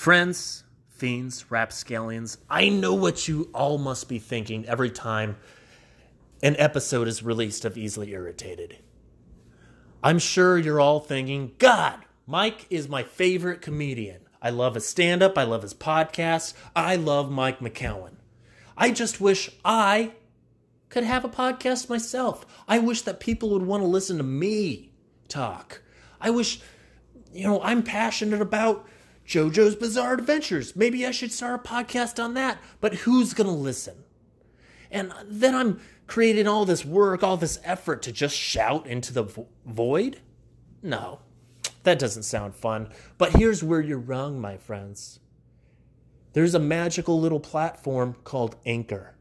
Friends, fiends, rapscallions, I know what you all must be thinking every time an episode is released of Easily Irritated. I'm sure you're all thinking, God, Mike is my favorite comedian. I love his stand up, I love his podcast, I love Mike McCowan. I just wish I could have a podcast myself. I wish that people would want to listen to me talk. I wish, you know, I'm passionate about JoJo's Bizarre Adventures. Maybe I should start a podcast on that. But who's going to listen? And then I'm creating all this work, all this effort to just shout into the vo- void? No, that doesn't sound fun. But here's where you're wrong, my friends. There's a magical little platform called Anchor,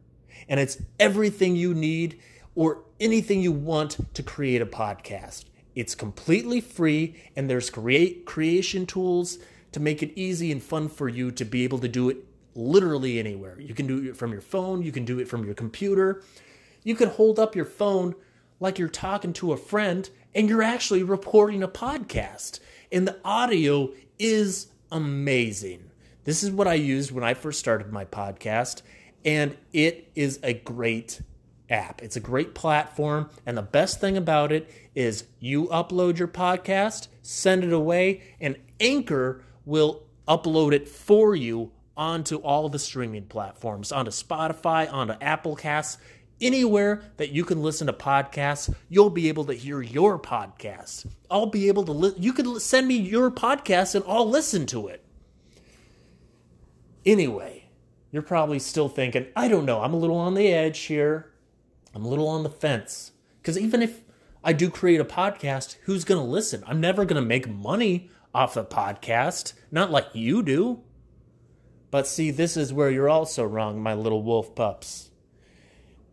and it's everything you need or anything you want to create a podcast. It's completely free, and there's create creation tools to make it easy and fun for you to be able to do it literally anywhere. You can do it from your phone, you can do it from your computer. You can hold up your phone like you're talking to a friend and you're actually reporting a podcast. And the audio is amazing. This is what I used when I first started my podcast, and it is a great app. It's a great platform, and the best thing about it is you upload your podcast, send it away, and Anchor will upload it for you onto all the streaming platforms, onto Spotify, onto Apple Casts, anywhere that you can listen to podcasts, you'll be able to hear your podcast. I'll be able to li- you can send me your podcast and I'll listen to it. Anyway, you're probably still thinking, I don't know, I'm a little on the edge here. I'm a little on the fence. Cuz even if I do create a podcast, who's going to listen? I'm never going to make money off the podcast, not like you do. But see, this is where you're also wrong, my little wolf pups.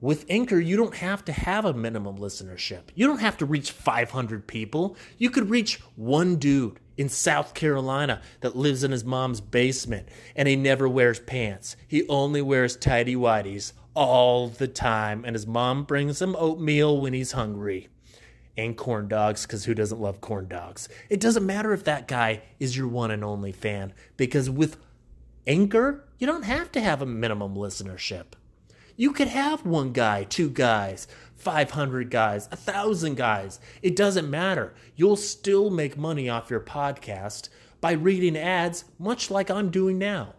With Anchor, you don't have to have a minimum listenership. You don't have to reach 500 people. You could reach one dude in South Carolina that lives in his mom's basement and he never wears pants. He only wears tidy whities all the time, and his mom brings him oatmeal when he's hungry and corn dogs because who doesn't love corn dogs? It doesn't matter if that guy is your one and only fan because with Anchor, you don't have to have a minimum listenership. You could have one guy, two guys, 500 guys, a thousand guys. It doesn't matter. You'll still make money off your podcast by reading ads, much like I'm doing now.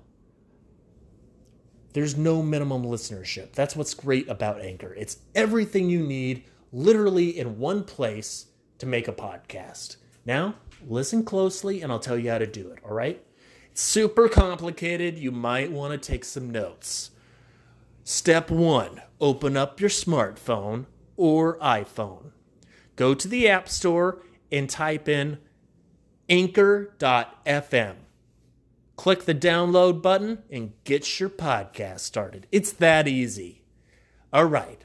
There's no minimum listenership. That's what's great about Anchor. It's everything you need literally in one place to make a podcast. Now, listen closely and I'll tell you how to do it, all right? It's super complicated. You might want to take some notes. Step one open up your smartphone or iPhone. Go to the App Store and type in anchor.fm. Click the download button and get your podcast started. It's that easy. All right.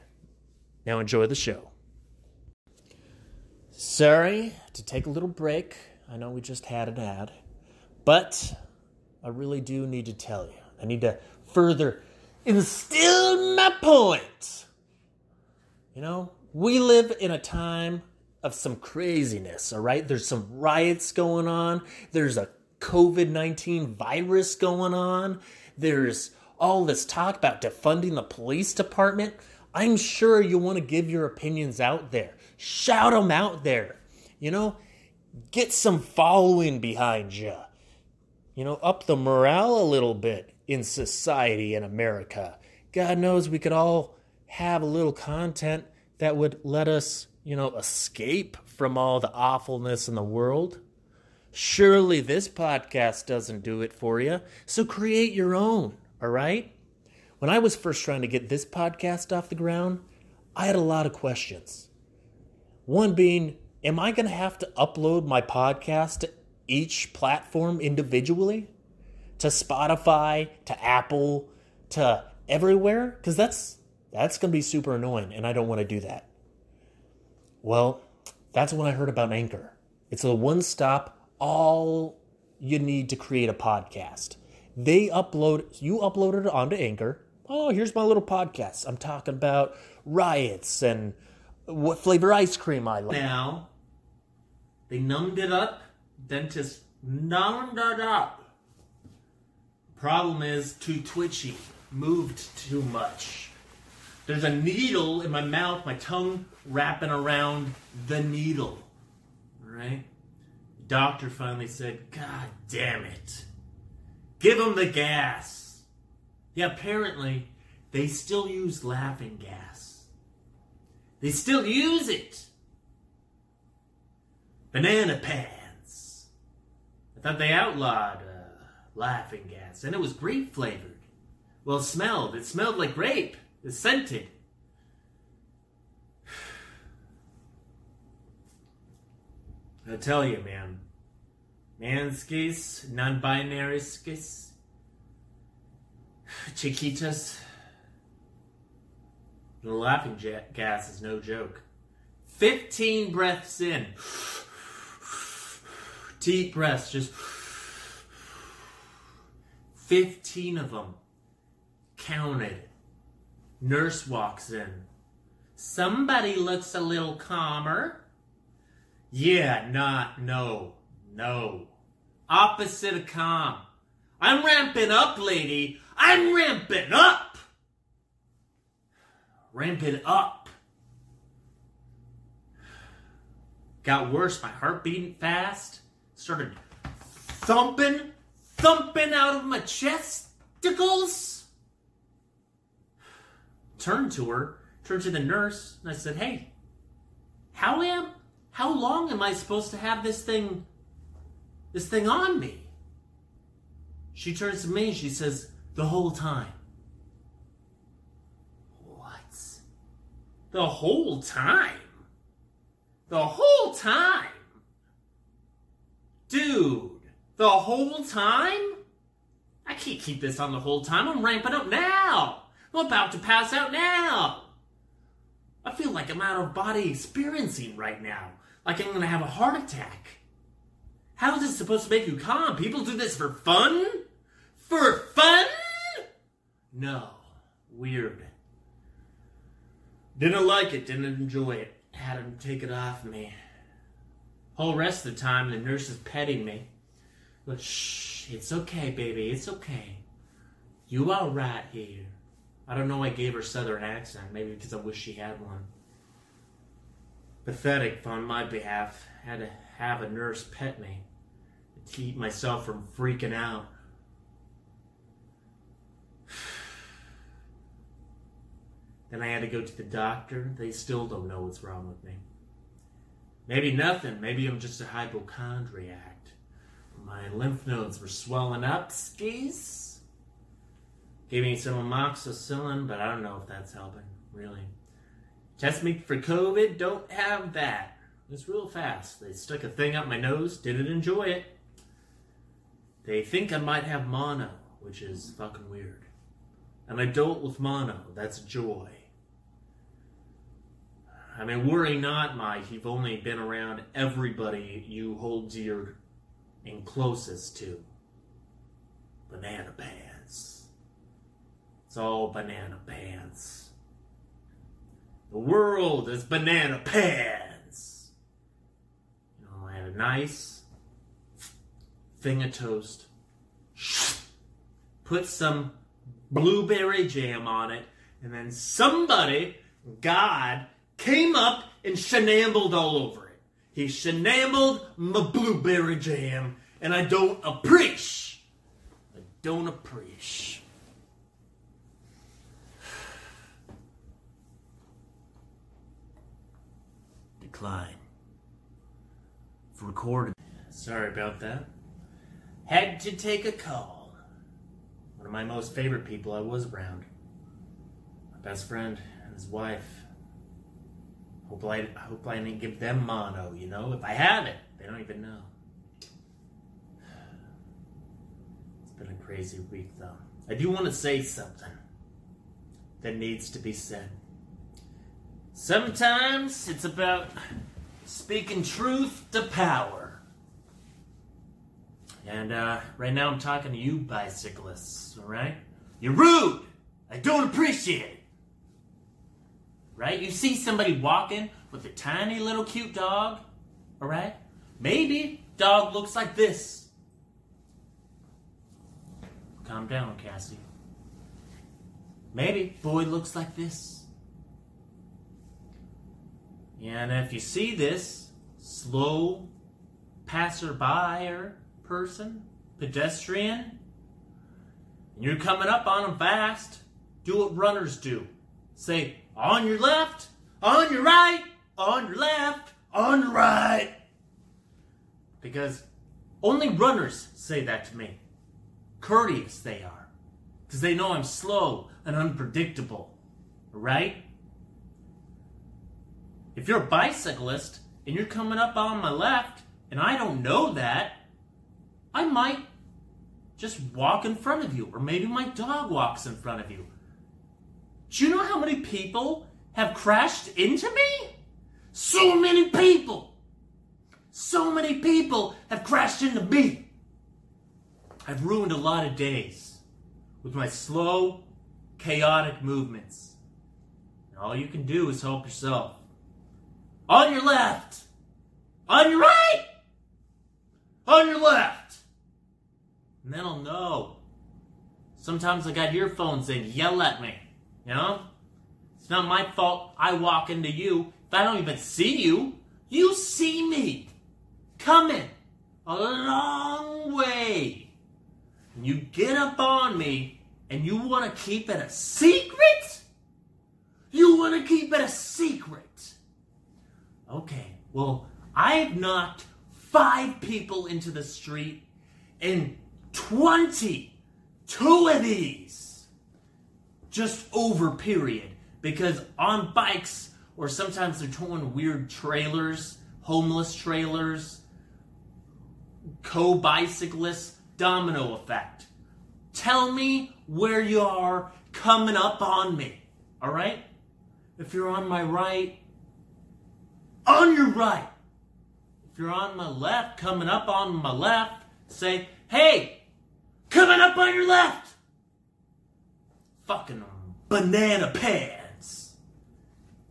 Now enjoy the show. Sorry to take a little break. I know we just had an ad, but I really do need to tell you. I need to further instill my point. You know, we live in a time of some craziness, all right? There's some riots going on. There's a COVID 19 virus going on. There's all this talk about defunding the police department. I'm sure you want to give your opinions out there. Shout them out there. You know, get some following behind you. You know, up the morale a little bit in society in America. God knows we could all have a little content that would let us, you know, escape from all the awfulness in the world. Surely this podcast doesn't do it for you. So create your own, all right? When I was first trying to get this podcast off the ground, I had a lot of questions. One being, am I going to have to upload my podcast to each platform individually? To Spotify, to Apple, to everywhere? Because that's that's going to be super annoying, and I don't want to do that. Well, that's when I heard about Anchor. It's a one stop, all you need to create a podcast. They upload, you upload it onto Anchor. Oh, here's my little podcast. I'm talking about riots and what flavor ice cream I like. Now, they numbed it up, dentist numbed it up. Problem is, too twitchy. Moved too much. There's a needle in my mouth, my tongue wrapping around the needle. Right? Doctor finally said, God damn it. Give him the gas. Yeah, apparently they still use laughing gas. They still use it. Banana pants. I thought they outlawed uh, laughing gas, and it was grape flavored. Well, it smelled. It smelled like grape. It's scented. I tell you, man. Manskis, non-binary skis, Chiquitas. The laughing gas is no joke. 15 breaths in. Deep breaths, just 15 of them counted. Nurse walks in. Somebody looks a little calmer. Yeah, not, no, no. Opposite of calm. I'm ramping up, lady. I'm ramping up. Ramping up. Got worse. My heart beating fast. Started thumping, thumping out of my chesticles. Turned to her, turned to the nurse, and I said, Hey, how am how long am I supposed to have this thing this thing on me? She turns to me she says, The whole time. What? The whole time? The whole time? Dude, the whole time? I can't keep this on the whole time. I'm ramping up now. I'm about to pass out now. I feel like I'm out of body experiencing right now. Like I'm gonna have a heart attack. How is this supposed to make you calm? People do this for fun? For fun? No. Weird. Didn't like it, didn't enjoy it. Had him take it off me. Whole rest of the time, the nurse is petting me. But shh, it's okay, baby, it's okay. You are right here. I don't know why I gave her southern accent, maybe because I wish she had one. Pathetic on my behalf. Had to have a nurse pet me to keep myself from freaking out. Then I had to go to the doctor. They still don't know what's wrong with me. Maybe nothing. Maybe I'm just a hypochondriac. My lymph nodes were swelling up, skis. Gave me some amoxicillin, but I don't know if that's helping, really. Test me for COVID, don't have that. It's real fast. They stuck a thing up my nose, didn't enjoy it. They think I might have mono, which is fucking weird. An adult with mono, that's joy. I mean, worry not, Mike. You've only been around everybody you hold dear and closest to. Banana pants. It's all banana pants. The world is banana pants. You know, I had a nice thing of toast. Put some blueberry jam on it, and then somebody, God, came up and shenambled all over it. He shenambled my blueberry jam, and I don't appreciate. I don't appreciate. Decline. For Recorded. Sorry about that. Had to take a call. One of my most favorite people I was around. My best friend and his wife. Hope I, hope I didn't give them mono, you know? If I have it, they don't even know. It's been a crazy week, though. I do want to say something that needs to be said. Sometimes it's about speaking truth to power. And uh, right now I'm talking to you bicyclists, alright? You're rude! I don't appreciate it! Right? You see somebody walking with a tiny little cute dog, all right? Maybe dog looks like this. calm down, Cassie. Maybe boy looks like this. And if you see this slow passerby or person, pedestrian, and you're coming up on them fast, do what runners do. Say, on your left, on your right, on your left, on your right. Because only runners say that to me. Courteous they are. Because they know I'm slow and unpredictable. Right? If you're a bicyclist and you're coming up on my left and I don't know that, I might just walk in front of you, or maybe my dog walks in front of you. Do you know how many people have crashed into me? So many people! So many people have crashed into me! I've ruined a lot of days with my slow, chaotic movements. And all you can do is help yourself. On your left! On your right! On your left! And then I'll know. Sometimes I got earphones in, yell at me. You know? It's not my fault I walk into you. If I don't even see you, you see me coming a long way. And you get up on me and you want to keep it a secret? You want to keep it a secret? Okay, well, I've knocked five people into the street and 22 of these just over period. Because on bikes or sometimes they're towing weird trailers homeless trailers co-bicyclists domino effect. Tell me where you are coming up on me all right? If you're on my right on your right. If you're on my left coming up on my left say hey Coming up on your left! Fucking banana pants.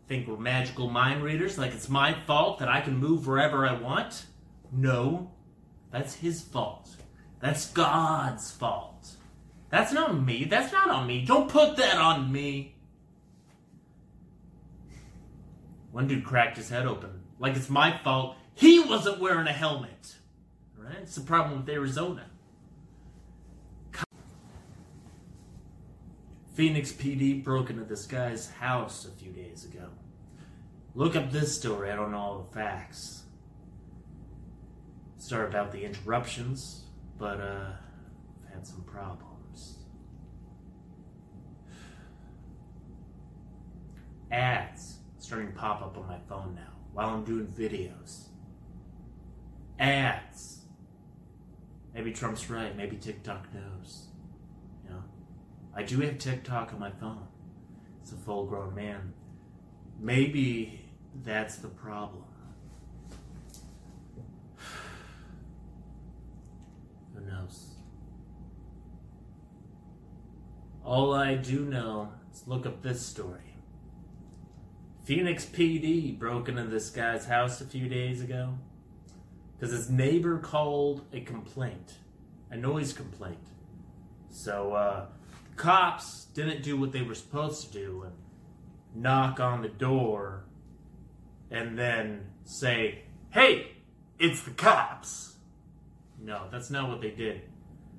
Think we're magical mind readers like it's my fault that I can move wherever I want? No. That's his fault. That's God's fault. That's not me. That's not on me. Don't put that on me. One dude cracked his head open. Like it's my fault. He wasn't wearing a helmet. Right? It's the problem with Arizona. Phoenix PD broke into this guy's house a few days ago. Look up this story, I don't know all the facts. Sorry about the interruptions, but uh, I've had some problems. Ads starting to pop up on my phone now while I'm doing videos. Ads. Maybe Trump's right, maybe TikTok knows. I do have TikTok on my phone. It's a full grown man. Maybe that's the problem. Who knows? All I do know is look up this story. Phoenix PD broke into this guy's house a few days ago because his neighbor called a complaint, a noise complaint. So, uh, cops didn't do what they were supposed to do and knock on the door and then say, hey, it's the cops. No, that's not what they did.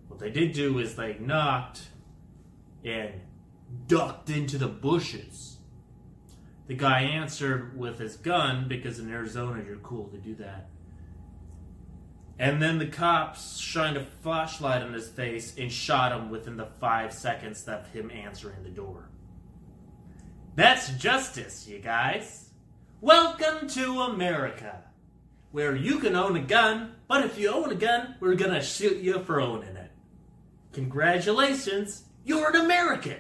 What they did do is they knocked and ducked into the bushes. The guy answered with his gun because in Arizona you're cool to do that. And then the cops shined a flashlight on his face and shot him within the five seconds of him answering the door. That's justice, you guys. Welcome to America, where you can own a gun, but if you own a gun, we're gonna shoot you for owning it. Congratulations, you're an American.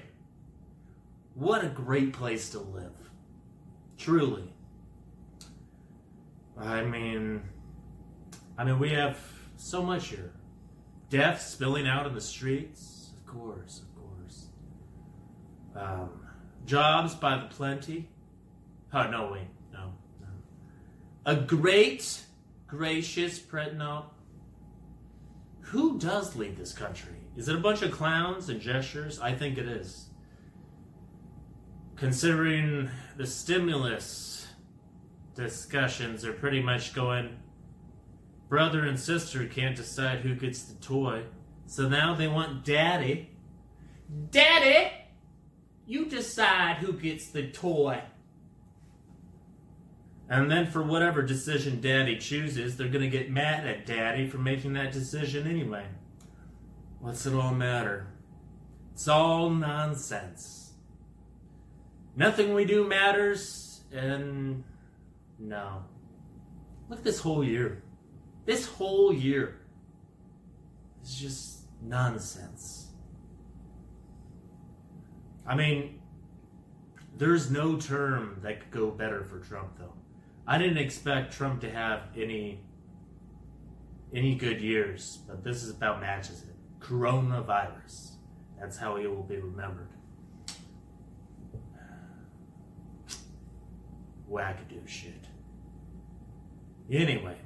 What a great place to live. Truly. I mean, I mean, we have so much here. Death spilling out in the streets, of course, of course. Um, jobs by the plenty. Oh, no, wait, no, no. A great, gracious, pre- no. who does lead this country? Is it a bunch of clowns and gestures? I think it is. Considering the stimulus discussions are pretty much going, brother and sister can't decide who gets the toy. So now they want daddy. Daddy! You decide who gets the toy. And then, for whatever decision daddy chooses, they're going to get mad at daddy for making that decision anyway. What's it all matter? It's all nonsense. Nothing we do matters, and no. Look this whole year. This whole year is just nonsense. I mean, there's no term that could go better for Trump, though. I didn't expect Trump to have any any good years, but this is about matches it. Coronavirus. That's how he will be remembered. Wackadoo shit. Anyway,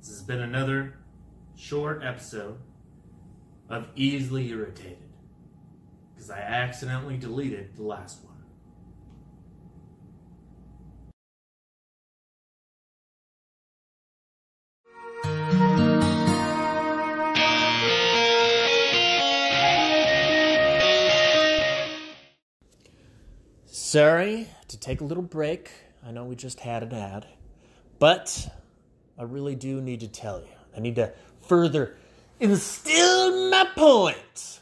this has been another short episode of Easily Irritated because I accidentally deleted the last one. Sorry to take a little break. I know we just had an ad, but I really do need to tell you. I need to further instill my point.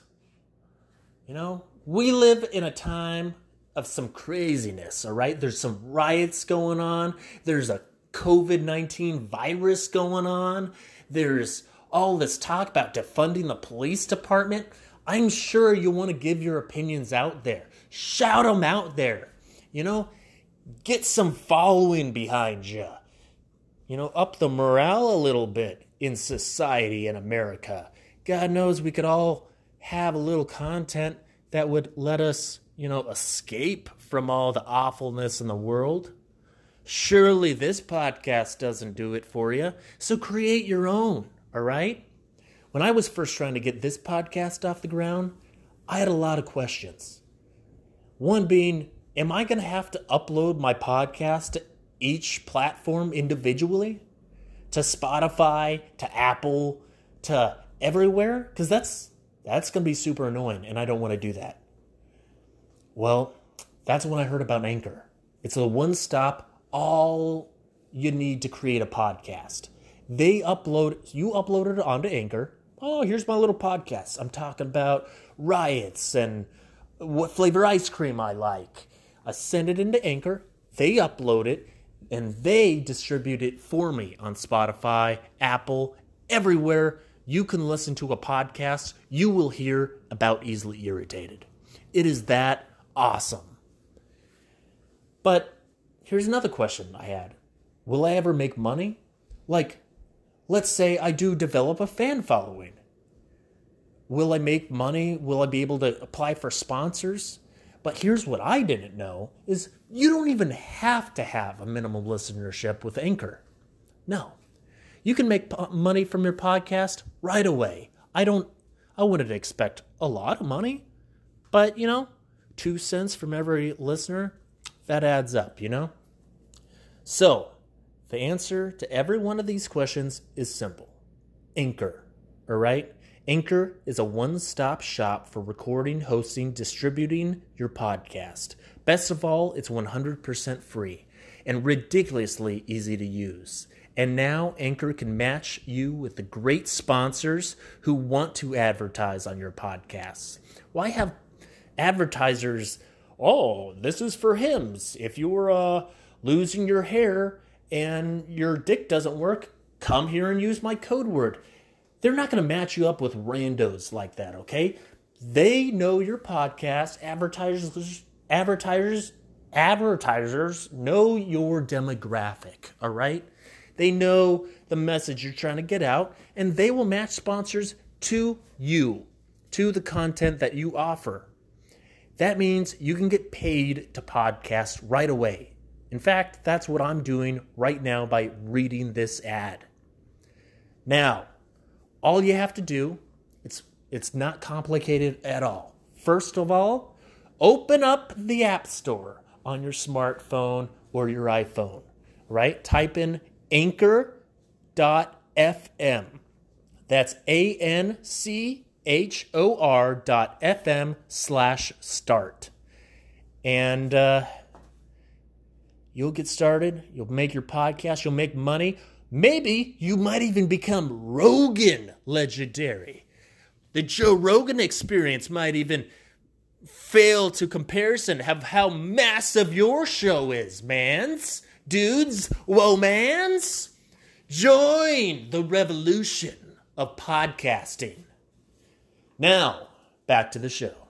You know, we live in a time of some craziness, all right? There's some riots going on, there's a COVID 19 virus going on, there's all this talk about defunding the police department. I'm sure you want to give your opinions out there. Shout them out there. You know, get some following behind you. You know, up the morale a little bit in society in America. God knows we could all have a little content that would let us, you know, escape from all the awfulness in the world. Surely this podcast doesn't do it for you. So create your own, all right? When I was first trying to get this podcast off the ground, I had a lot of questions. One being, am I going to have to upload my podcast to each platform individually? To Spotify, to Apple, to everywhere? Because that's that's going to be super annoying, and I don't want to do that. Well, that's when I heard about Anchor. It's a one stop, all you need to create a podcast. They upload, you upload it onto Anchor. Oh, here's my little podcast. I'm talking about riots and what flavor ice cream I like. I send it into Anchor, they upload it, and they distribute it for me on Spotify, Apple, everywhere you can listen to a podcast, you will hear about Easily Irritated. It is that awesome. But here's another question I had Will I ever make money? Like, let's say I do develop a fan following. Will I make money? Will I be able to apply for sponsors? But here's what I didn't know is you don't even have to have a minimum listenership with Anchor. No. You can make money from your podcast right away. I don't I wouldn't expect a lot of money, but you know, 2 cents from every listener, that adds up, you know? So, the answer to every one of these questions is simple. Anchor, all right? Anchor is a one stop shop for recording, hosting, distributing your podcast. Best of all, it's 100% free and ridiculously easy to use. And now Anchor can match you with the great sponsors who want to advertise on your podcasts. Why have advertisers, oh, this is for Hims. If you're uh, losing your hair and your dick doesn't work, come here and use my code word they're not going to match you up with randos like that, okay? They know your podcast. Advertisers, advertisers, advertisers know your demographic, all right? They know the message you're trying to get out, and they will match sponsors to you, to the content that you offer. That means you can get paid to podcast right away. In fact, that's what I'm doing right now by reading this ad. Now, all you have to do, it's it's not complicated at all. First of all, open up the App Store on your smartphone or your iPhone, right? Type in anchor.fm. That's A N C H O R dot FM slash start. And uh, you'll get started. You'll make your podcast. You'll make money. Maybe you might even become Rogan legendary. The Joe Rogan experience might even fail to comparison of how massive your show is, mans, dudes, whoa, mans. Join the revolution of podcasting. Now, back to the show.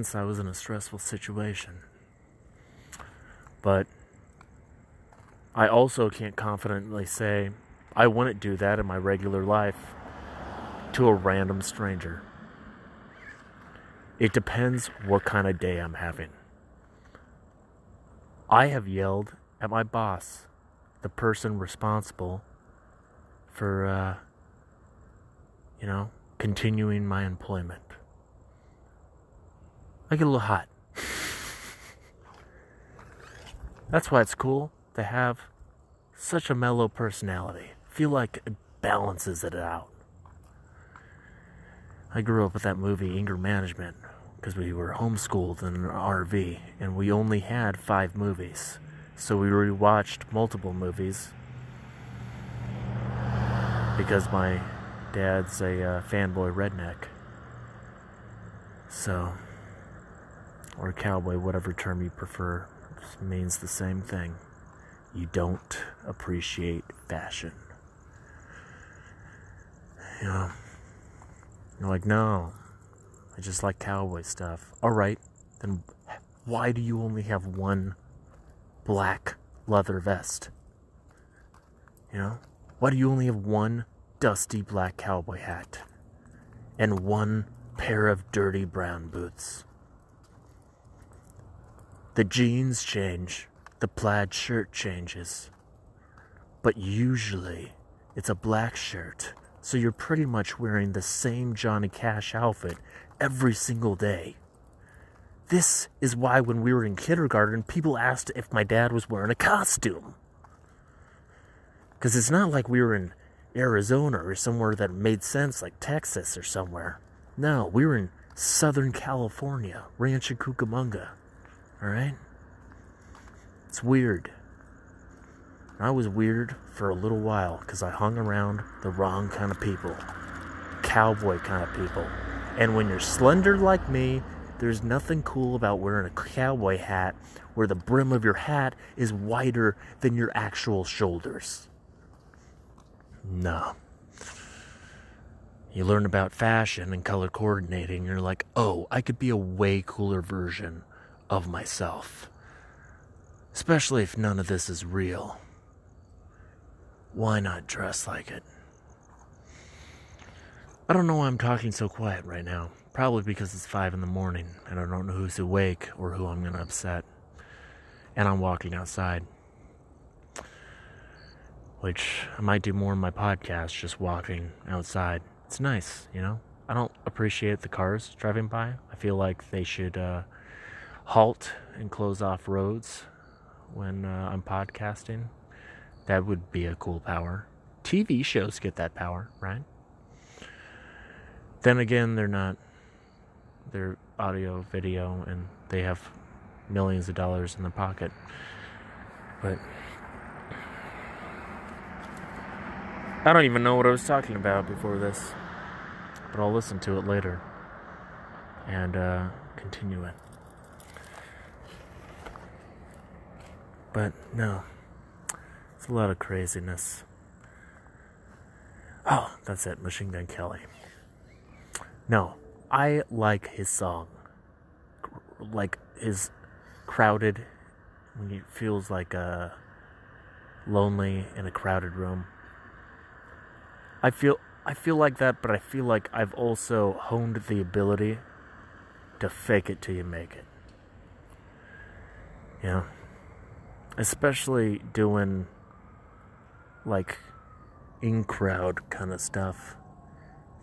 Since I was in a stressful situation. But I also can't confidently say I wouldn't do that in my regular life to a random stranger. It depends what kind of day I'm having. I have yelled at my boss, the person responsible for, uh, you know, continuing my employment. I get a little hot. That's why it's cool to have such a mellow personality. Feel like it balances it out. I grew up with that movie Anger Management because we were homeschooled in an RV and we only had five movies. So we rewatched multiple movies because my dad's a uh, fanboy redneck. So, or cowboy, whatever term you prefer, means the same thing. You don't appreciate fashion. You know, you're like, no, I just like cowboy stuff. All right, then why do you only have one black leather vest? You know, why do you only have one dusty black cowboy hat and one pair of dirty brown boots? The jeans change, the plaid shirt changes, but usually it's a black shirt so you're pretty much wearing the same Johnny Cash outfit every single day. This is why when we were in kindergarten, people asked if my dad was wearing a costume. Because it's not like we were in Arizona or somewhere that made sense, like Texas or somewhere. No, we were in Southern California, Rancho Cucamonga. Alright? It's weird. I was weird for a little while because I hung around the wrong kind of people, cowboy kind of people. And when you're slender like me, there's nothing cool about wearing a cowboy hat where the brim of your hat is wider than your actual shoulders. No. You learn about fashion and color coordinating, and you're like, oh, I could be a way cooler version of myself. Especially if none of this is real why not dress like it? I don't know why I'm talking so quiet right now. Probably because it's 5 in the morning and I don't know who's awake or who I'm going to upset. And I'm walking outside. Which I might do more in my podcast, just walking outside. It's nice, you know? I don't appreciate the cars driving by. I feel like they should uh, halt and close off roads when uh, I'm podcasting that would be a cool power. TV shows get that power, right? Then again, they're not. They're audio, video, and they have millions of dollars in their pocket. But I don't even know what I was talking about before this. But I'll listen to it later and uh, continue it. But no. It's a lot of craziness. Oh, that's it, Machine Gun Kelly. No, I like his song. Like his crowded when he feels like uh lonely in a crowded room. I feel I feel like that, but I feel like I've also honed the ability to fake it till you make it. Yeah. Especially doing like in crowd kind of stuff.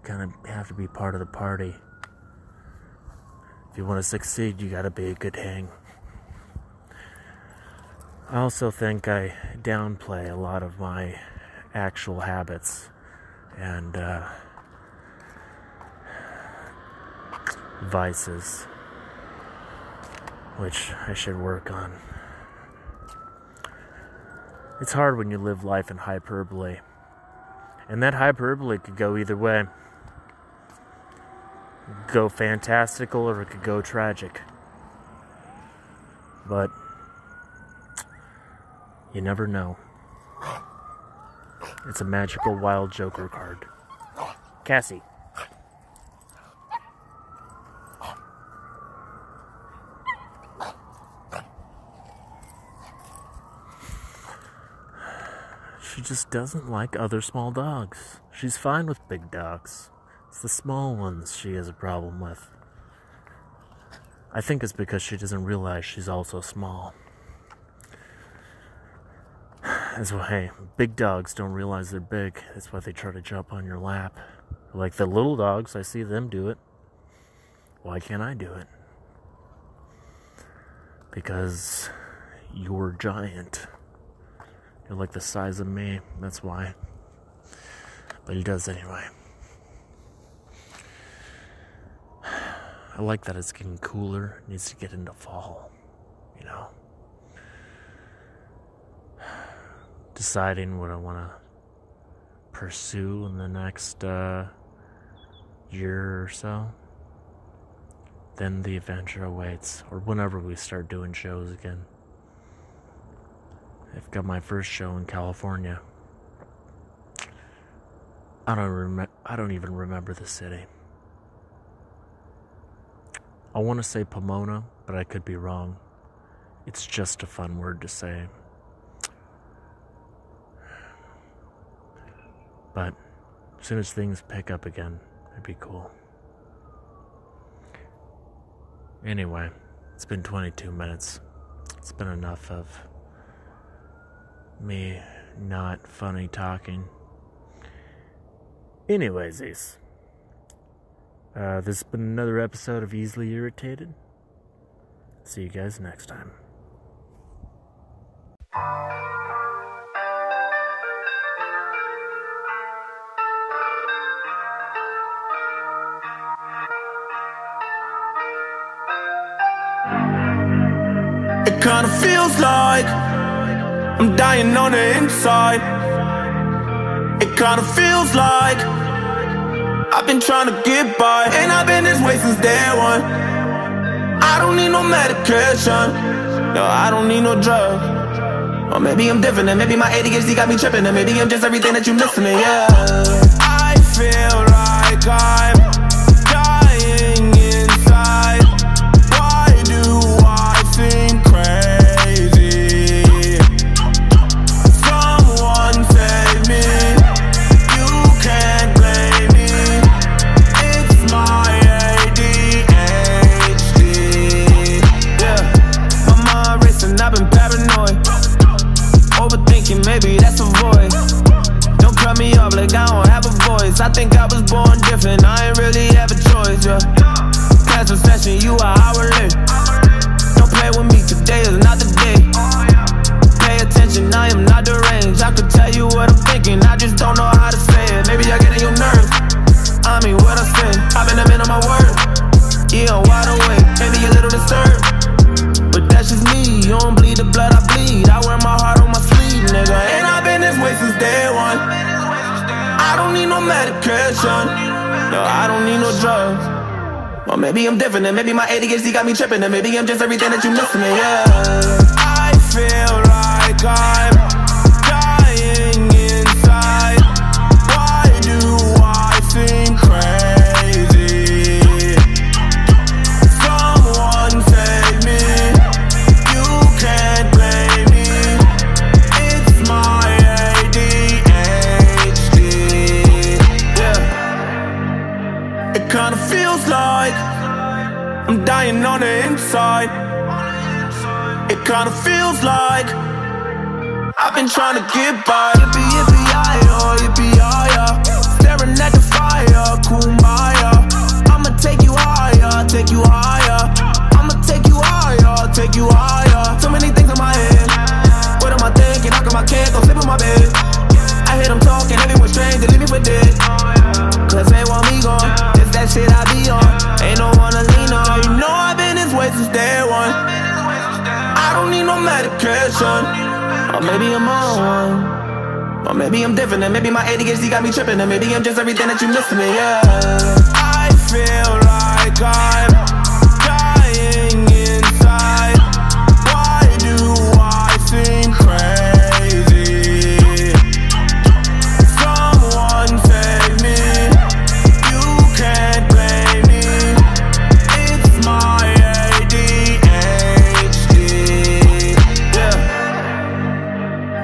kind of have to be part of the party. If you want to succeed, you got to be a good hang. I also think I downplay a lot of my actual habits and uh, vices, which I should work on. It's hard when you live life in hyperbole. And that hyperbole could go either way. Go fantastical or it could go tragic. But you never know. It's a magical wild joker card. Cassie. Just doesn't like other small dogs. She's fine with big dogs. It's the small ones she has a problem with. I think it's because she doesn't realize she's also small. That's why, hey, big dogs don't realize they're big. That's why they try to jump on your lap. Like the little dogs, I see them do it. Why can't I do it? Because you're giant. You're like the size of me. That's why. But he does anyway. I like that it's getting cooler. It needs to get into fall. You know? Deciding what I want to pursue in the next uh, year or so. Then the adventure awaits, or whenever we start doing shows again. I've got my first show in California. I don't rem- I don't even remember the city. I want to say Pomona, but I could be wrong. It's just a fun word to say. But as soon as things pick up again, it'd be cool. Anyway, it's been 22 minutes. It's been enough of me not funny talking. Anyways. Uh, this has been another episode of Easily Irritated. See you guys next time. It kinda feels like I'm dying on the inside. It kinda feels like I've been trying to get by, and I've been this way since day one. I don't need no medication, no, I don't need no drug. Or maybe I'm different, and maybe my ADHD got me tripping, and maybe I'm just everything that you missing, yeah. I feel like I'm maybe and maybe my ADHD got me tripping, and maybe I'm just everything that you missing, yeah. Kinda feels like I've been trying to get by. Or maybe I'm on. Or maybe I'm different, and maybe my ADHD got me tripping, and maybe I'm just everything that you missing, yeah. I feel like I'm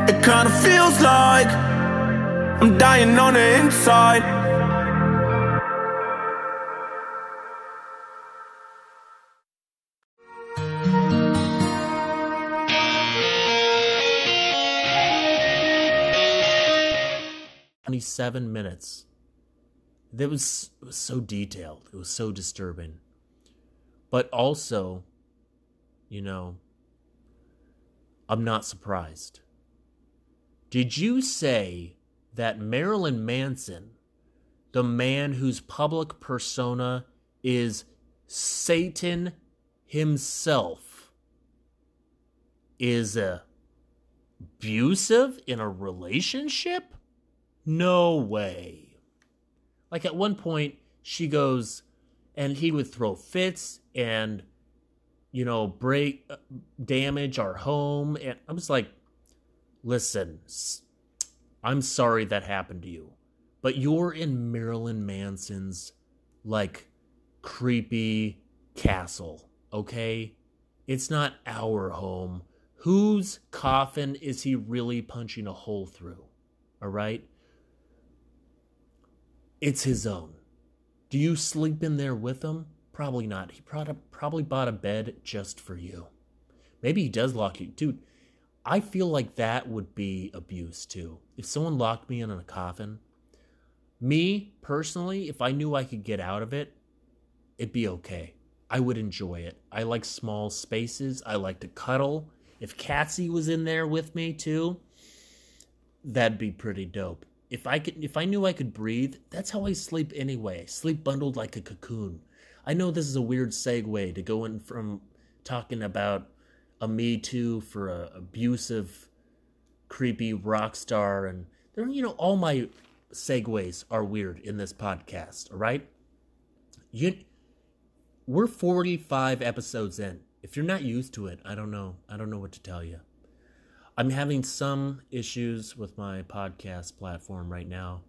It kinda feels like I'm dying on the inside. Twenty-seven minutes. That was, was so detailed. It was so disturbing. But also, you know, I'm not surprised. Did you say that Marilyn Manson, the man whose public persona is Satan himself, is abusive in a relationship? No way. Like at one point, she goes, and he would throw fits and, you know, break, uh, damage our home. And I was like, listen, I'm sorry that happened to you, but you're in Marilyn Manson's, like, creepy castle, okay? It's not our home. Whose coffin is he really punching a hole through? All right? It's his own. Do you sleep in there with him? Probably not. He probably bought a bed just for you. Maybe he does lock you. Dude, I feel like that would be abuse too. If someone locked me in a coffin, me personally, if I knew I could get out of it, it'd be okay. I would enjoy it. I like small spaces. I like to cuddle. If Catsy was in there with me too, that'd be pretty dope. If I could if I knew I could breathe, that's how I sleep anyway. sleep bundled like a cocoon. I know this is a weird segue to go in from talking about a Me Too for a abusive, creepy rock star, and there, you know, all my segues are weird in this podcast. All right, you, we're forty five episodes in. If you're not used to it, I don't know. I don't know what to tell you. I'm having some issues with my podcast platform right now.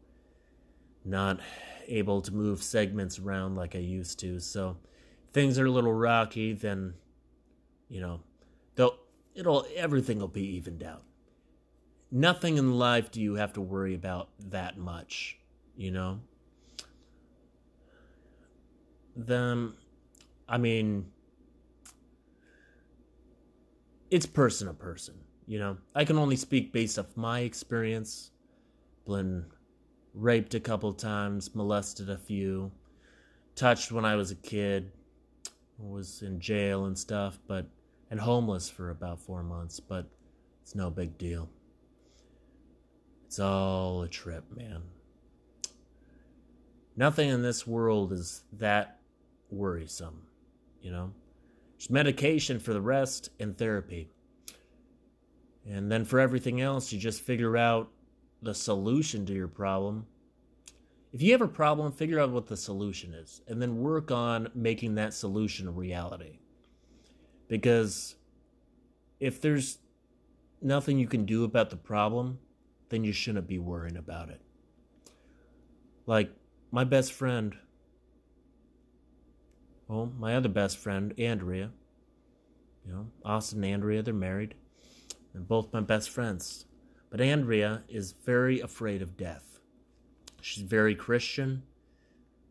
Not able to move segments around like I used to. So things are a little rocky, then, you know, Though it'll everything will be evened out. Nothing in life do you have to worry about that much, you know? Then I mean it's person to person, you know. I can only speak based off my experience. Been raped a couple times, molested a few, touched when I was a kid, was in jail and stuff, but and homeless for about four months, but it's no big deal. It's all a trip, man. Nothing in this world is that worrisome, you know? There's medication for the rest and therapy. And then for everything else, you just figure out the solution to your problem. If you have a problem, figure out what the solution is and then work on making that solution a reality. Because if there's nothing you can do about the problem, then you shouldn't be worrying about it. Like my best friend, well, my other best friend, Andrea, you know, Austin and Andrea, they're married. They're both my best friends. But Andrea is very afraid of death. She's very Christian,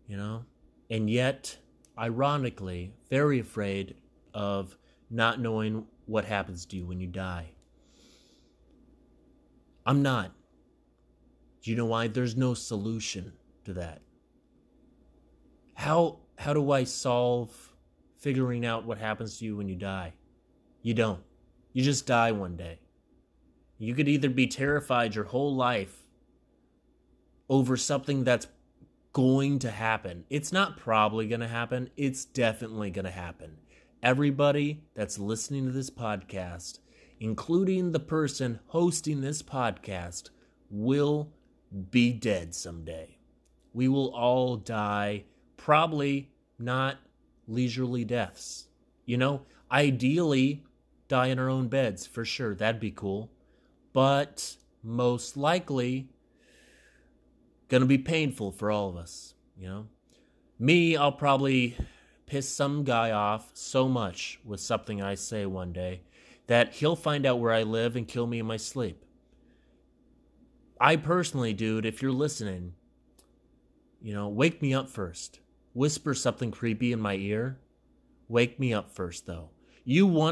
you know, and yet, ironically, very afraid of not knowing what happens to you when you die. I'm not. Do you know why? There's no solution to that. How how do I solve figuring out what happens to you when you die? You don't. You just die one day. You could either be terrified your whole life over something that's going to happen. It's not probably going to happen, it's definitely going to happen everybody that's listening to this podcast, including the person hosting this podcast, will be dead someday. We will all die, probably not leisurely deaths. You know, ideally, die in our own beds for sure. That'd be cool. But most likely, gonna be painful for all of us. You know, me, I'll probably piss some guy off so much with something I say one day that he'll find out where I live and kill me in my sleep. I personally, dude, if you're listening, you know, wake me up first. Whisper something creepy in my ear. Wake me up first, though. You want